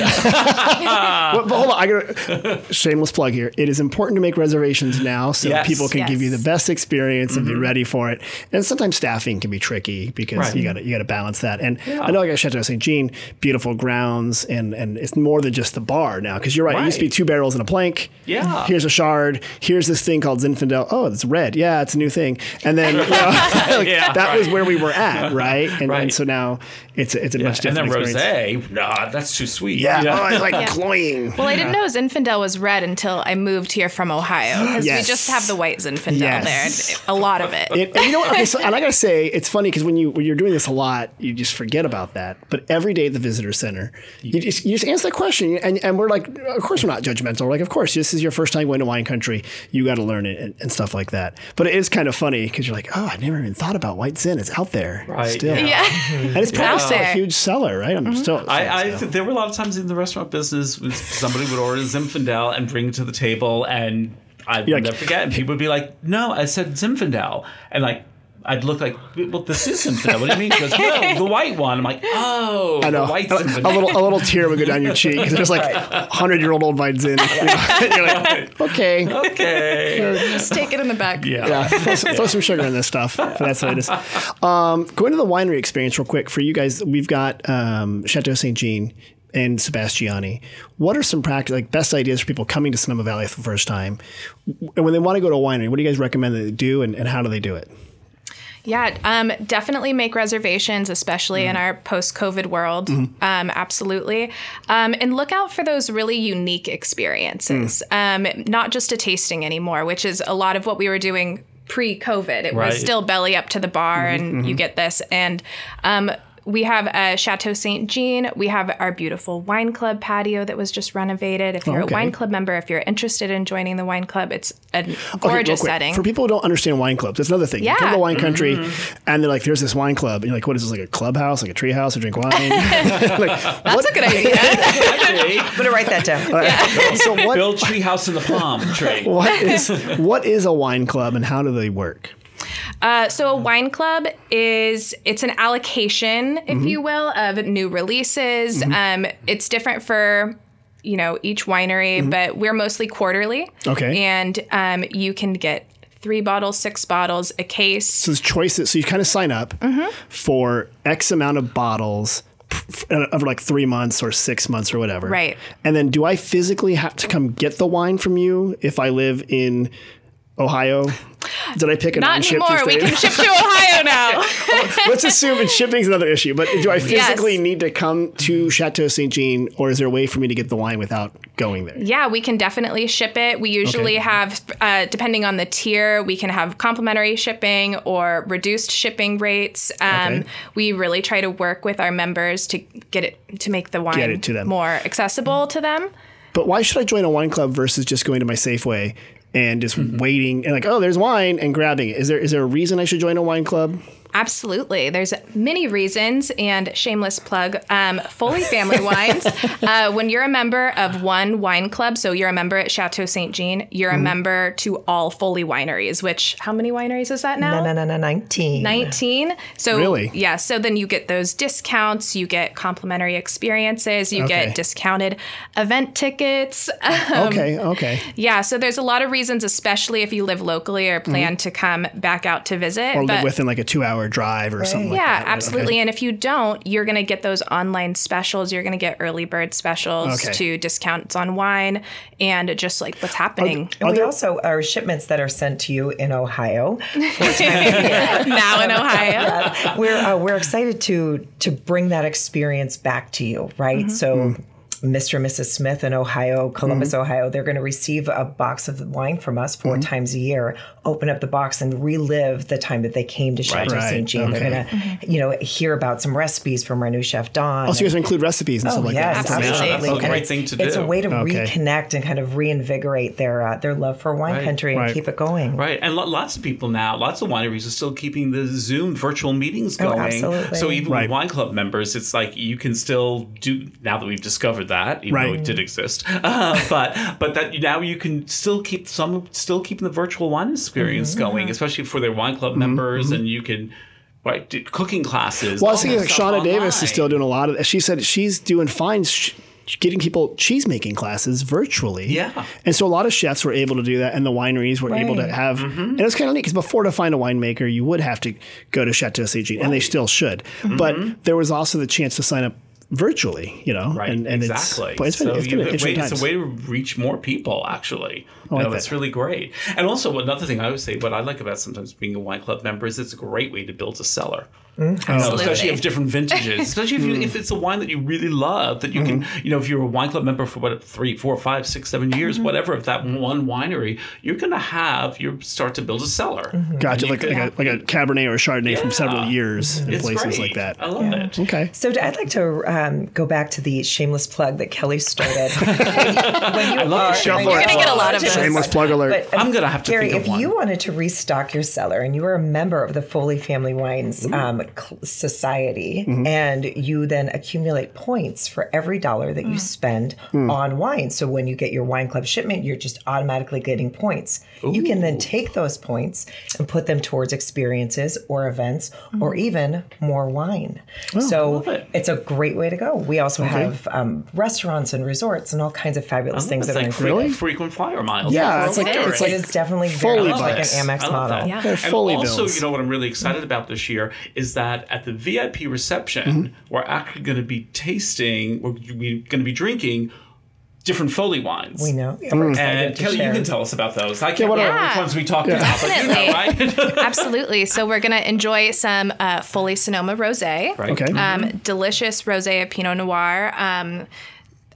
S1: Well, <laughs> but hold on, I got a shameless plug here. It is important to make reservations now so
S2: Yes.
S1: people can give you the best experience and be mm-hmm. ready for it. And sometimes staffing can be tricky because
S2: Right.
S1: you got to you got to balance that. And I know I got Chateau Saint Jean, beautiful grounds, and and it's more than just the bar now because you're right, It used to be two barrels and a plank.
S2: Yeah.
S1: Here's a shard. Here's this thing called Zinfandel. Oh, it's red. Yeah, it's a new thing. And then you know, like,
S2: Yeah,
S1: that was where we were at, right? And, and so now it's a, it's a much
S2: and then
S1: experience.
S2: rosé, nah, that's too sweet.
S1: Yeah,
S2: You know?
S1: oh, it's like <laughs>
S3: Yeah.
S1: cloying.
S3: Well, I didn't know Zinfandel was red until I moved here from Ohio because
S1: Yes.
S3: we just have the white Zinfandel
S1: Yes.
S3: there, and a lot of it.
S1: And, and you know what? Okay, so, and I gotta say, it's funny because when you when you're doing this a lot, you just forget about that. But every day at the visitor center, you just you just answer that question, and, and we're like, of course we're not judgmental. We're like, of course, this is your first time going to wine country. You got to learn it and, and stuff like that. But it is kind of funny because you're like, oh, I never even thought about white zin. It's out there
S2: Right,
S1: still,
S2: yeah.
S3: yeah.
S1: and it's probably
S3: out
S1: still a
S3: there.
S1: Huge seller, right? I'm mm-hmm. still.
S2: I, I there were a lot of times in the restaurant business when somebody would order Zinfandel and bring it to the table, and I would
S1: like-
S2: never forget. And people would be like, "No, I said Zinfandel," and like. I'd look like, well, this is Zinfandel. What do you mean? She goes, no, the white one. I'm like, oh,
S1: I know.
S2: the white
S1: a,
S2: Zinfandel.
S1: a little a little tear would go down your cheek because there's like hundred year old old white zin. You know? <laughs> you're like, <laughs> okay.
S2: okay.
S3: Just take it in the back.
S2: Yeah.
S1: Yeah, throw, some- throw some sugar in this stuff. But that's what it is. Um, going to the winery experience real quick for you guys. We've got um, Chateau Saint Jean and Sebastiani. What are some practical, like best ideas for people coming to Sonoma Valley for the first time? And when they want to go to a winery, what do you guys recommend that they do, and, and how do they do it?
S3: Yeah, um, definitely make reservations, especially in our post-COVID world. Um, absolutely, um, and look out for those really unique experiences. Um, not just a tasting anymore, which is a lot of what we were doing pre-COVID. It
S2: Right.
S3: was still belly up to the bar, and you get this. And um, we have a Chateau Saint Jean. We have our beautiful wine club patio that was just renovated. If you're
S1: okay.
S3: a wine club member, if you're interested in joining the wine club, it's a
S1: Okay,
S3: gorgeous
S1: quick.
S3: setting.
S1: For people who don't understand wine clubs, that's another thing. You come
S3: Yeah.
S1: to wine country, mm-hmm. and they're like, "There's this wine club," and you're like, "What is this? Like a clubhouse, like a treehouse to drink wine?" <laughs> <laughs> like,
S3: That's a good idea.
S2: Actually, <laughs>
S4: I'm gonna write that down.
S1: so what?
S2: build treehouse in the palm tree.
S1: What is what is a wine club, and how do they work?
S3: Uh, so a wine club is it's an allocation, if
S1: Mm-hmm.
S3: you will, of new releases. Um, it's different for you know each winery, but we're mostly quarterly.
S1: Mm-hmm. Okay.
S3: and um, you can get three bottles, six bottles, a case.
S1: So there's choices. So you kind of sign up
S3: Mm-hmm.
S1: for X amount of bottles over like three months or six months or whatever.
S3: Right.
S1: And then do I physically have to come get the wine from you if I live in Ohio? Did I pick a
S3: Not
S1: non-ship
S3: anymore. We can ship to Ohio now. <laughs>
S1: Let's assume and shipping's another issue. But do I physically
S3: Yes.
S1: need to come to Chateau Saint Jean, or is there a way for me to get the wine without going there?
S3: Yeah, we can definitely ship it. We usually
S1: Okay.
S3: have, uh, depending on the tier, we can have complimentary shipping or reduced shipping rates. Um,
S1: Okay.
S3: We really try to work with our members to get it to make the wine
S1: Get it to them.
S3: more accessible to them.
S1: But why should I join a wine club versus just going to my Safeway and just
S3: Mm-hmm.
S1: waiting and like, oh, there's wine and grabbing it? Is there is there a reason I should join a wine club?
S3: Absolutely. There's many reasons, and shameless plug um, Foley Family <laughs> Wines. Uh, when you're a member of one wine club, so you're a member at Chateau Saint Jean, you're
S1: Mm-hmm.
S3: a member to all Foley wineries, which how many wineries is that now?
S4: No, no, no, no, 19.
S3: 19. So
S1: Really?
S3: yeah, so then you get those discounts, you get complimentary experiences, you
S1: Okay.
S3: get discounted event tickets. <laughs>
S1: okay, okay.
S3: yeah, so there's a lot of reasons especially if you live locally or plan to come back out to visit.
S1: Mm-hmm. Or live within like a two hour drive or something like
S3: yeah,
S1: that. right?
S3: absolutely.
S1: Okay.
S3: And if you don't, you're going to get those online specials. You're going to get early bird specials
S1: Okay.
S3: to discounts on wine and just like what's happening
S4: And we
S1: there-
S4: also our shipments that are sent to you in Ohio. <laughs>
S3: now in Ohio. <laughs>
S4: we're uh, we're excited to to bring that experience back to you, right? So. Mr. and Mrs. Smith in Ohio, Columbus, mm-hmm. Ohio, they're going to receive a box of wine from us 4 mm-hmm. times a year. Open up the box and relive the time that they came to Chateau
S1: Right.
S4: St. Jean. They're going to, mm-hmm. you know, hear about some recipes from our new chef Don.
S1: Also, you guys include recipes and stuff oh, like
S4: Oh, yes,
S1: that.
S3: Absolutely.
S4: absolutely.
S2: That's a great thing to do.
S4: It's a way to
S1: Okay.
S4: reconnect and kind of reinvigorate their uh, their love for wine
S2: Right.
S4: country and
S1: Right.
S4: keep it going.
S2: Right, and lo- lots of people now, lots of wineries are still keeping the Zoom virtual meetings
S4: Oh,
S2: going.
S4: absolutely.
S2: So even
S1: Right.
S2: with wine club members, it's like you can still do. Now that we've discovered that, even though it did exist, <laughs> uh, but but that now you can still keep some still keeping the virtual wine experience
S4: Mm-hmm.
S2: going, especially for their wine club members, and you can. Right, do cooking classes.
S1: Well, I
S2: all
S1: was thinking
S2: that
S1: like
S2: stuff
S1: Sheana Davis is still doing a lot of. She said she's doing fine, sh- getting people cheese making classes virtually.
S2: Yeah.
S1: and so a lot of chefs were able to do that, and the wineries were able to have.
S2: Mm-hmm.
S1: And it's kind of neat because before to find a winemaker, you would have to go to Chateau Saint Jean, and they still should.
S2: Mm-hmm.
S1: But there was also the chance to sign up virtually. You know,
S2: Right,
S1: and, and
S2: exactly.
S1: It's, it's been,
S2: so
S1: it's been
S2: you-
S1: an
S2: way- it's a way to reach more people, actually.
S1: I like
S2: no, that's
S1: that.
S2: really great. And also, another thing I would say, what I like about sometimes being a wine club member is it's a great way to build a cellar. You know,
S3: Absolutely.
S2: especially if different vintages, <laughs> especially if, you,
S1: Mm.
S2: if it's a wine that you really love, that you
S1: Mm-hmm.
S2: can, you know, if you're a wine club member for what three, four, five, six, seven years,
S1: Mm-hmm.
S2: whatever, of that one winery, you're going to have you start to build a cellar.
S1: Gotcha,
S2: you
S1: like,
S2: could-
S1: like, a, like a Cabernet or a Chardonnay from several years in
S2: It's
S1: places
S2: great.
S1: like that.
S2: I love it.
S1: Okay.
S4: So I'd like to um, go back to the shameless plug that Kelly started. <laughs> I
S2: love the shameless
S3: You're gonna get a lot of
S4: Shameless
S1: plug alert.
S4: But, um,
S2: I'm gonna have to
S4: Gary,
S2: think of
S4: if
S2: one.
S4: you wanted to restock your cellar and you were a member of the Foley Family Wines Society,
S1: Mm-hmm.
S4: and you then accumulate points for every dollar that you spend
S1: Hmm.
S4: on wine. So when you get your wine club shipment, you're just automatically getting points. You can then take those points and put them towards experiences or events or even more wine. so
S2: it.
S4: it's a great way to go. We also have um, restaurants and resorts and all kinds of fabulous things
S2: It's
S4: that are
S2: like
S4: included.
S2: frequent, frequent flyer miles.
S1: Yeah,
S2: for
S1: it's like- it's like
S4: it is definitely
S1: fully
S4: very much like an. Amex model.
S2: that.
S3: Yeah.
S1: They're
S2: And
S1: fully
S2: also,
S1: bills.
S2: you know what I'm really excited about this year is that at the VIP reception,
S1: Mm-hmm.
S2: we're actually going to be tasting, we're going to be drinking different Foley wines.
S4: We know. Yeah,
S2: And Kelly,
S4: share.
S2: you can tell us about those. I can't
S1: what are-
S2: remember which
S3: Yeah.
S2: ones we talked about, but you know,
S3: Definitely.
S2: right? <laughs>
S3: Absolutely. So we're gonna enjoy some uh, Foley Sonoma rosé.
S2: Right.
S1: Okay.
S3: Um, delicious rosé of Pinot Noir. Um,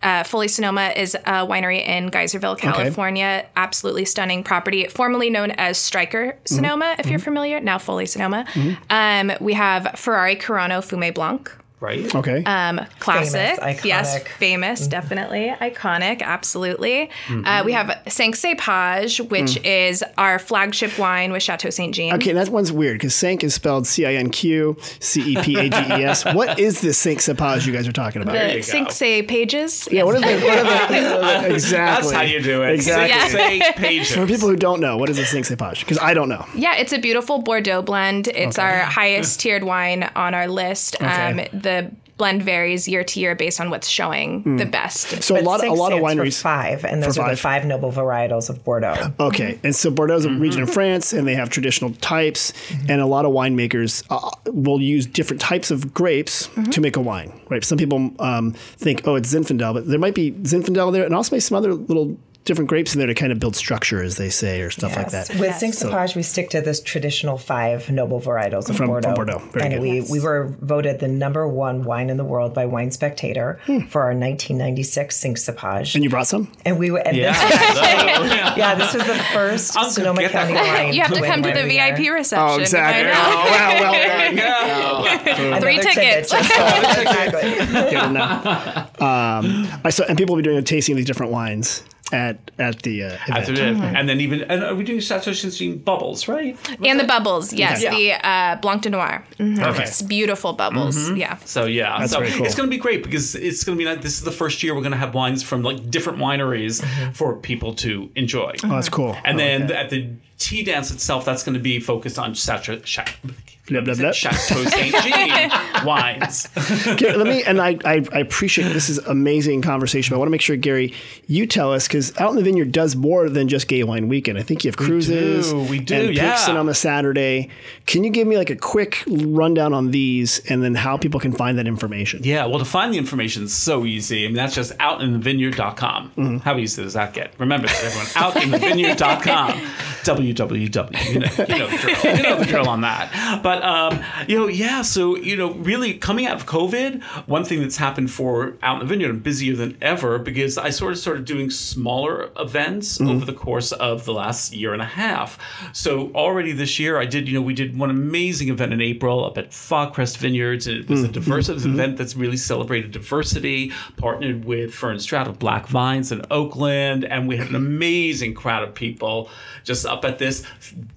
S3: uh, Foley Sonoma is a winery in Geyserville, California. Absolutely stunning property, formerly known as Stryker Sonoma, if you're familiar. Now Foley Sonoma. Um, we have Ferrari Carano Fume Blanc.
S2: Right?
S1: Okay.
S3: Um, classic.
S4: Famous,
S3: yes,
S4: iconic.
S3: famous, definitely. Iconic, absolutely.
S1: Mm-hmm.
S3: Uh, we have Cinq Cépage, which is our flagship wine with Chateau St. Jean.
S1: Mm. okay, that one's weird because Cinq is spelled C I N Q C E P A G E S. <laughs> What is this Cinq Cépage you guys are talking about?
S2: you
S3: The
S2: go.
S3: Cinq Cépages.
S1: yeah, what are the, what are the <laughs> <laughs> exactly?
S2: That's how you do it.
S1: Exactly.
S2: Say pages.
S1: For people who don't know, what is a Cinq Cépage? Because I don't know.
S3: Yeah, it's a beautiful Bordeaux blend. It's our highest tiered wine on our list. Um,
S1: Okay.
S3: The blend varies year to year based on what's showing the best.
S1: So a lot, a lot of
S4: stands
S1: wineries.
S4: five, and those
S1: For
S4: are the
S1: five.
S4: five noble varietals of Bordeaux.
S1: Okay, and so Bordeaux is a region
S2: Mm-hmm.
S1: in France, and they have traditional types, and a lot of winemakers uh, will use different types of grapes
S3: Mm-hmm.
S1: to make a wine. Right? Some people um, think, oh, it's Zinfandel, but there might be Zinfandel there, and also maybe some other little different grapes in there to kind of build structure, as they say, or stuff like that.
S4: With Cinq Cépage, we stick to this traditional five noble varietals of
S1: From- from
S4: Bordeaux.
S1: Bordeaux. Very
S4: and
S1: good.
S4: we,
S3: Yes.
S4: we were voted the number one wine in the world by Wine Spectator for our 1996 Cinq Cépage.
S1: Hmm. And you brought some?
S4: And we and
S2: Yeah.
S4: this <laughs> was <laughs>
S2: yeah.
S4: yeah, this was the first
S2: Uncle,
S4: Sonoma County
S2: wine.
S4: wine.
S3: You have to
S4: win
S3: come to the
S4: of year.
S3: VIP reception.
S1: Oh, exactly.
S3: I know.
S1: Oh, well, well done. <laughs>
S4: Another
S3: Three tickets.
S4: exactly.
S1: Good enough. Um, I saw, and people will be doing a tasting of these different wines at at the uh,
S2: After
S1: event.
S2: that, And then even, and are we doing Chateau Saint bubbles, right?
S3: And the bubbles, yes,
S1: Okay.
S3: the uh, Blanc de Noir. Mhm.
S2: Okay.
S3: It's beautiful bubbles. Yeah.
S2: So yeah,
S1: That's
S2: so
S1: very cool.
S2: it's going to be great because it's going to be like this is the first year we're going to have wines from like different wineries for people to enjoy.
S1: Oh, that's cool.
S2: And
S1: I
S2: then
S1: that.
S2: at the tea dance itself, that's going to be focused on Chateau, Cha-
S1: Blah, blah, blah.
S2: Chateau <laughs> Saint Jean wines.
S1: Let me, and I, I, I appreciate this is amazing conversation. But I want to make sure, Gary, you tell us because Out in the Vineyard does more than just Gay Wine Weekend. I think you have cruises, We
S2: do, we do,
S1: and
S2: yeah.
S1: On a Saturday. Can you give me like a quick rundown on these, and then how people can find that information?
S2: Yeah, well, to find the information is so easy. I mean, that's just outinthevineyard.com.
S1: Mm-hmm.
S2: How easy does that get? Remember that, everyone. Outinthevineyard.com. www. <laughs> You know, you know the drill. You know the drill on that. But, um, you know, yeah, so, you know, really coming out of COVID, one thing that's happened for Out in the Vineyard, I'm busier than ever because I sort of started doing smaller events mm-hmm. over the course of the last year and a half. So already this year, I did, you know, we did one amazing event in April up at Fogcrest Vineyards. And it was a mm-hmm. diverse mm-hmm. event that's really celebrated diversity, partnered with Fern Stroud of Black Vines in Oakland. And we had an amazing crowd of people just up at this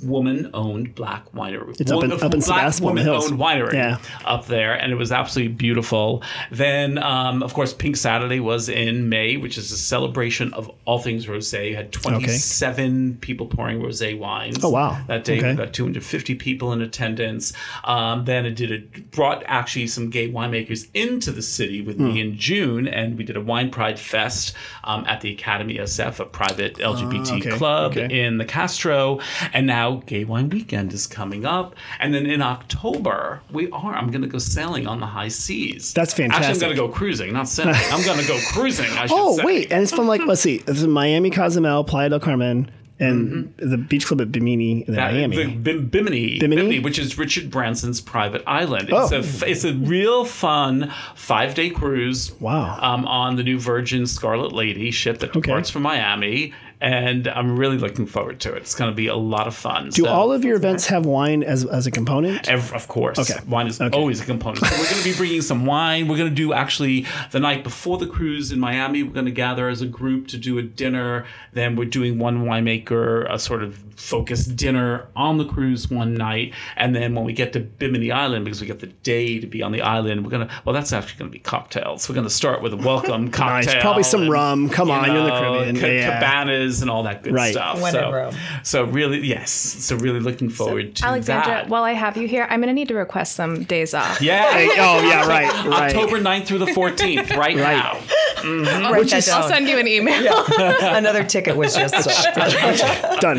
S2: woman owned black winery.
S1: It's up in- up in
S2: black
S1: hills.
S2: woman-owned winery
S1: Yeah.
S2: up there, and it was absolutely beautiful. Then, um, of course, Pink Saturday was in May, which is a celebration of all things rosé. Had 27 people pouring rosé wines.
S1: Oh, wow.
S2: That day,
S1: Okay.
S2: about 250 people in attendance. Um, then it did it brought actually some gay winemakers into the city with
S1: Hmm.
S2: me in June, and we did a wine pride fest um, at the Academy SF, a private LGBT
S1: Ah, okay,
S2: club
S1: okay.
S2: in the Castro, and now Gay Wine Weekend is coming up, and then in October we are. I'm going to go sailing on the high seas.
S1: That's
S2: Actually, I'm going to go cruising, not sailing. I'm going to go <laughs> cruising. I should
S1: Oh,
S2: say.
S1: wait, and it's from like let's see, it's Miami, Cozumel, Playa del Carmen, and the beach club at Bimini in
S2: Mm-hmm. That-
S1: Miami.
S2: Bimini,
S1: Bimini?
S2: Bimini, which is Richard Branson's private island. It's
S1: Oh.
S2: a f- it's a real fun five day cruise.
S1: Wow.
S2: Um, on the new Virgin Scarlet Lady ship that
S1: Okay.
S2: departs from Miami, and I'm really looking forward to it. It's going to be a lot of fun.
S1: Do all of your events have wine as as a component?
S2: Ev- of course.
S1: Okay.
S2: Wine is
S1: Okay.
S2: always a component. So we're going to be bringing some wine. We're going to do actually the night before the cruise in Miami. We're going to gather as a group to do a dinner. Then we're doing one winemaker, a sort of focused dinner on the cruise one night. And then when we get to Bimini Island, because we get the day to be on the island, we're going to, well, that's actually going to be cocktails. We're going to start with a welcome <laughs> cocktail. nice.
S1: Probably some
S2: and,
S1: rum. Come
S2: you
S1: on, you're in the Caribbean.
S2: ca-
S1: Yeah.
S2: Cabanas and all that good
S1: Right.
S2: stuff.
S4: When
S2: so,
S4: in Rome.
S2: so really, yes. So really looking forward to
S3: Alexandra,
S2: that.
S3: while I have you here, I'm going to need to request some days off.
S2: Yeah. <laughs>
S1: Hey, oh yeah, right, right.
S2: October 9th through the 14th, right, now. Mm-hmm.
S4: Write that
S3: I'll
S4: down.
S3: send you an email. <laughs>
S4: Another ticket was just sold. <laughs>
S1: Done.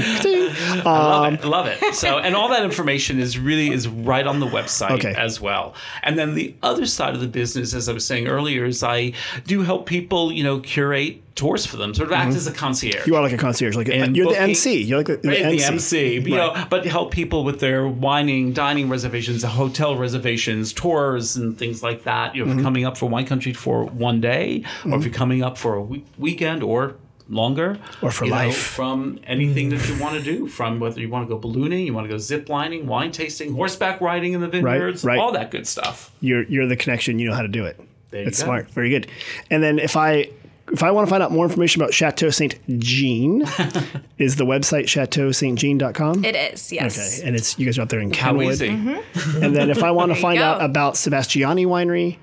S2: love it, um, love it. So, and all that information is really is right on the website
S1: Okay.
S2: as well. And then the other side of the business, as I was saying earlier, is I do help people, you know, curate tours for them, sort of act as a concierge.
S1: Mm-hmm. You are like a concierge. Like
S2: And
S1: you're the MC. You're like the, the
S2: Right,
S1: MC.
S2: the MC, you
S1: Right.
S2: know, but help people with their whining, dining reservations, hotel reservations, tours, and things like that. You know, if
S1: Mm-hmm.
S2: you're coming up for wine country for one day, or if you're coming up for a week- weekend, or longer,
S1: Or for
S2: you know,
S1: life.
S2: from anything that you want to do, from whether you want to go ballooning, you want to go zip lining, wine tasting, horseback riding in the vineyards,
S1: right.
S2: all that good stuff.
S1: You're you're the connection. You know how to do it.
S2: There you
S1: That's
S2: go.
S1: smart. Very good. And then if I if I want to find out more information about Chateau Saint Jean, <laughs> is the website chateausaintjean.com?
S3: It is, yes.
S1: Okay, and it's you guys are out there in
S2: How
S1: Kenwood.
S2: easy. Mm-hmm.
S1: And then if I want to find
S3: go.
S1: out about Sebastiani Winery,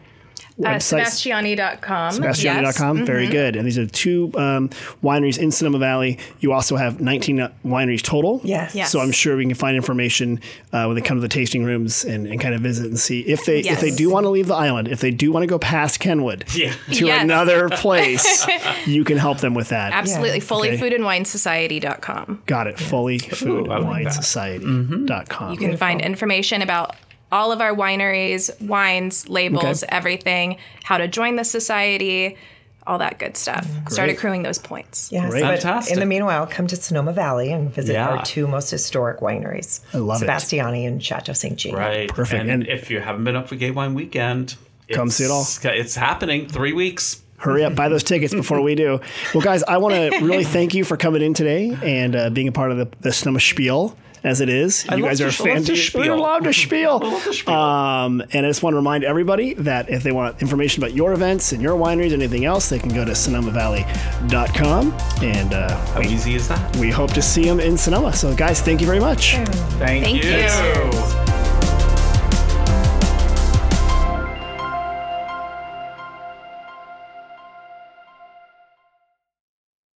S3: Uh,
S1: website
S3: Sebastiani.com.
S1: Sebastiani.com.
S3: Yes. Mm-hmm.
S1: Very good. And these are two um, wineries in Sonoma Valley. You also have 19 wineries total.
S4: Yes.
S3: Yes.
S1: So I'm sure we can find information uh, when they come to the tasting rooms and, and kind of visit and see if they if they do want to leave the island, if they do want to go past Kenwood
S2: Yeah.
S1: to
S3: Yes.
S1: another <laughs> place, you can help them with that.
S3: Absolutely.
S1: Okay.
S3: Foleyfoodandwinesociety.com.
S1: Got it. Foley Food
S2: I like
S1: Wine
S2: that.
S1: Society.com.
S3: You can find information about all of our wineries, wines, labels,
S1: Okay.
S3: everything, how to join the society, all that good stuff. Start accruing those points.
S4: Yes,
S1: Great.
S4: but
S2: Fantastic.
S4: in the meanwhile, come to Sonoma Valley and visit
S2: Yeah.
S4: our two most historic wineries, I
S1: love it.
S4: Sebastiani and Chateau Saint Jean.
S2: Right.
S1: Perfect.
S2: And,
S1: And-
S2: if you haven't been up for Gay Wine Weekend,
S1: Come see it all.
S2: it's- It's happening. Three weeks.
S1: Hurry up, buy those <laughs> tickets before we do. Well, guys, I want to <laughs> really thank you for coming in today and uh, being a part of the, the Sonoma Spiel. As it is, you guys are
S2: I love to
S1: fans.
S2: spiel. <laughs>
S1: We love to spiel.
S2: to spiel.
S1: Um, and I just want to remind everybody that if they want information about your events and your wineries, or anything else, they can go to sonomavalley.com. And uh,
S2: How easy is that?
S1: we hope to see them in Sonoma. So, guys, thank you very much.
S2: Thank,
S3: Thank
S2: you.
S3: you.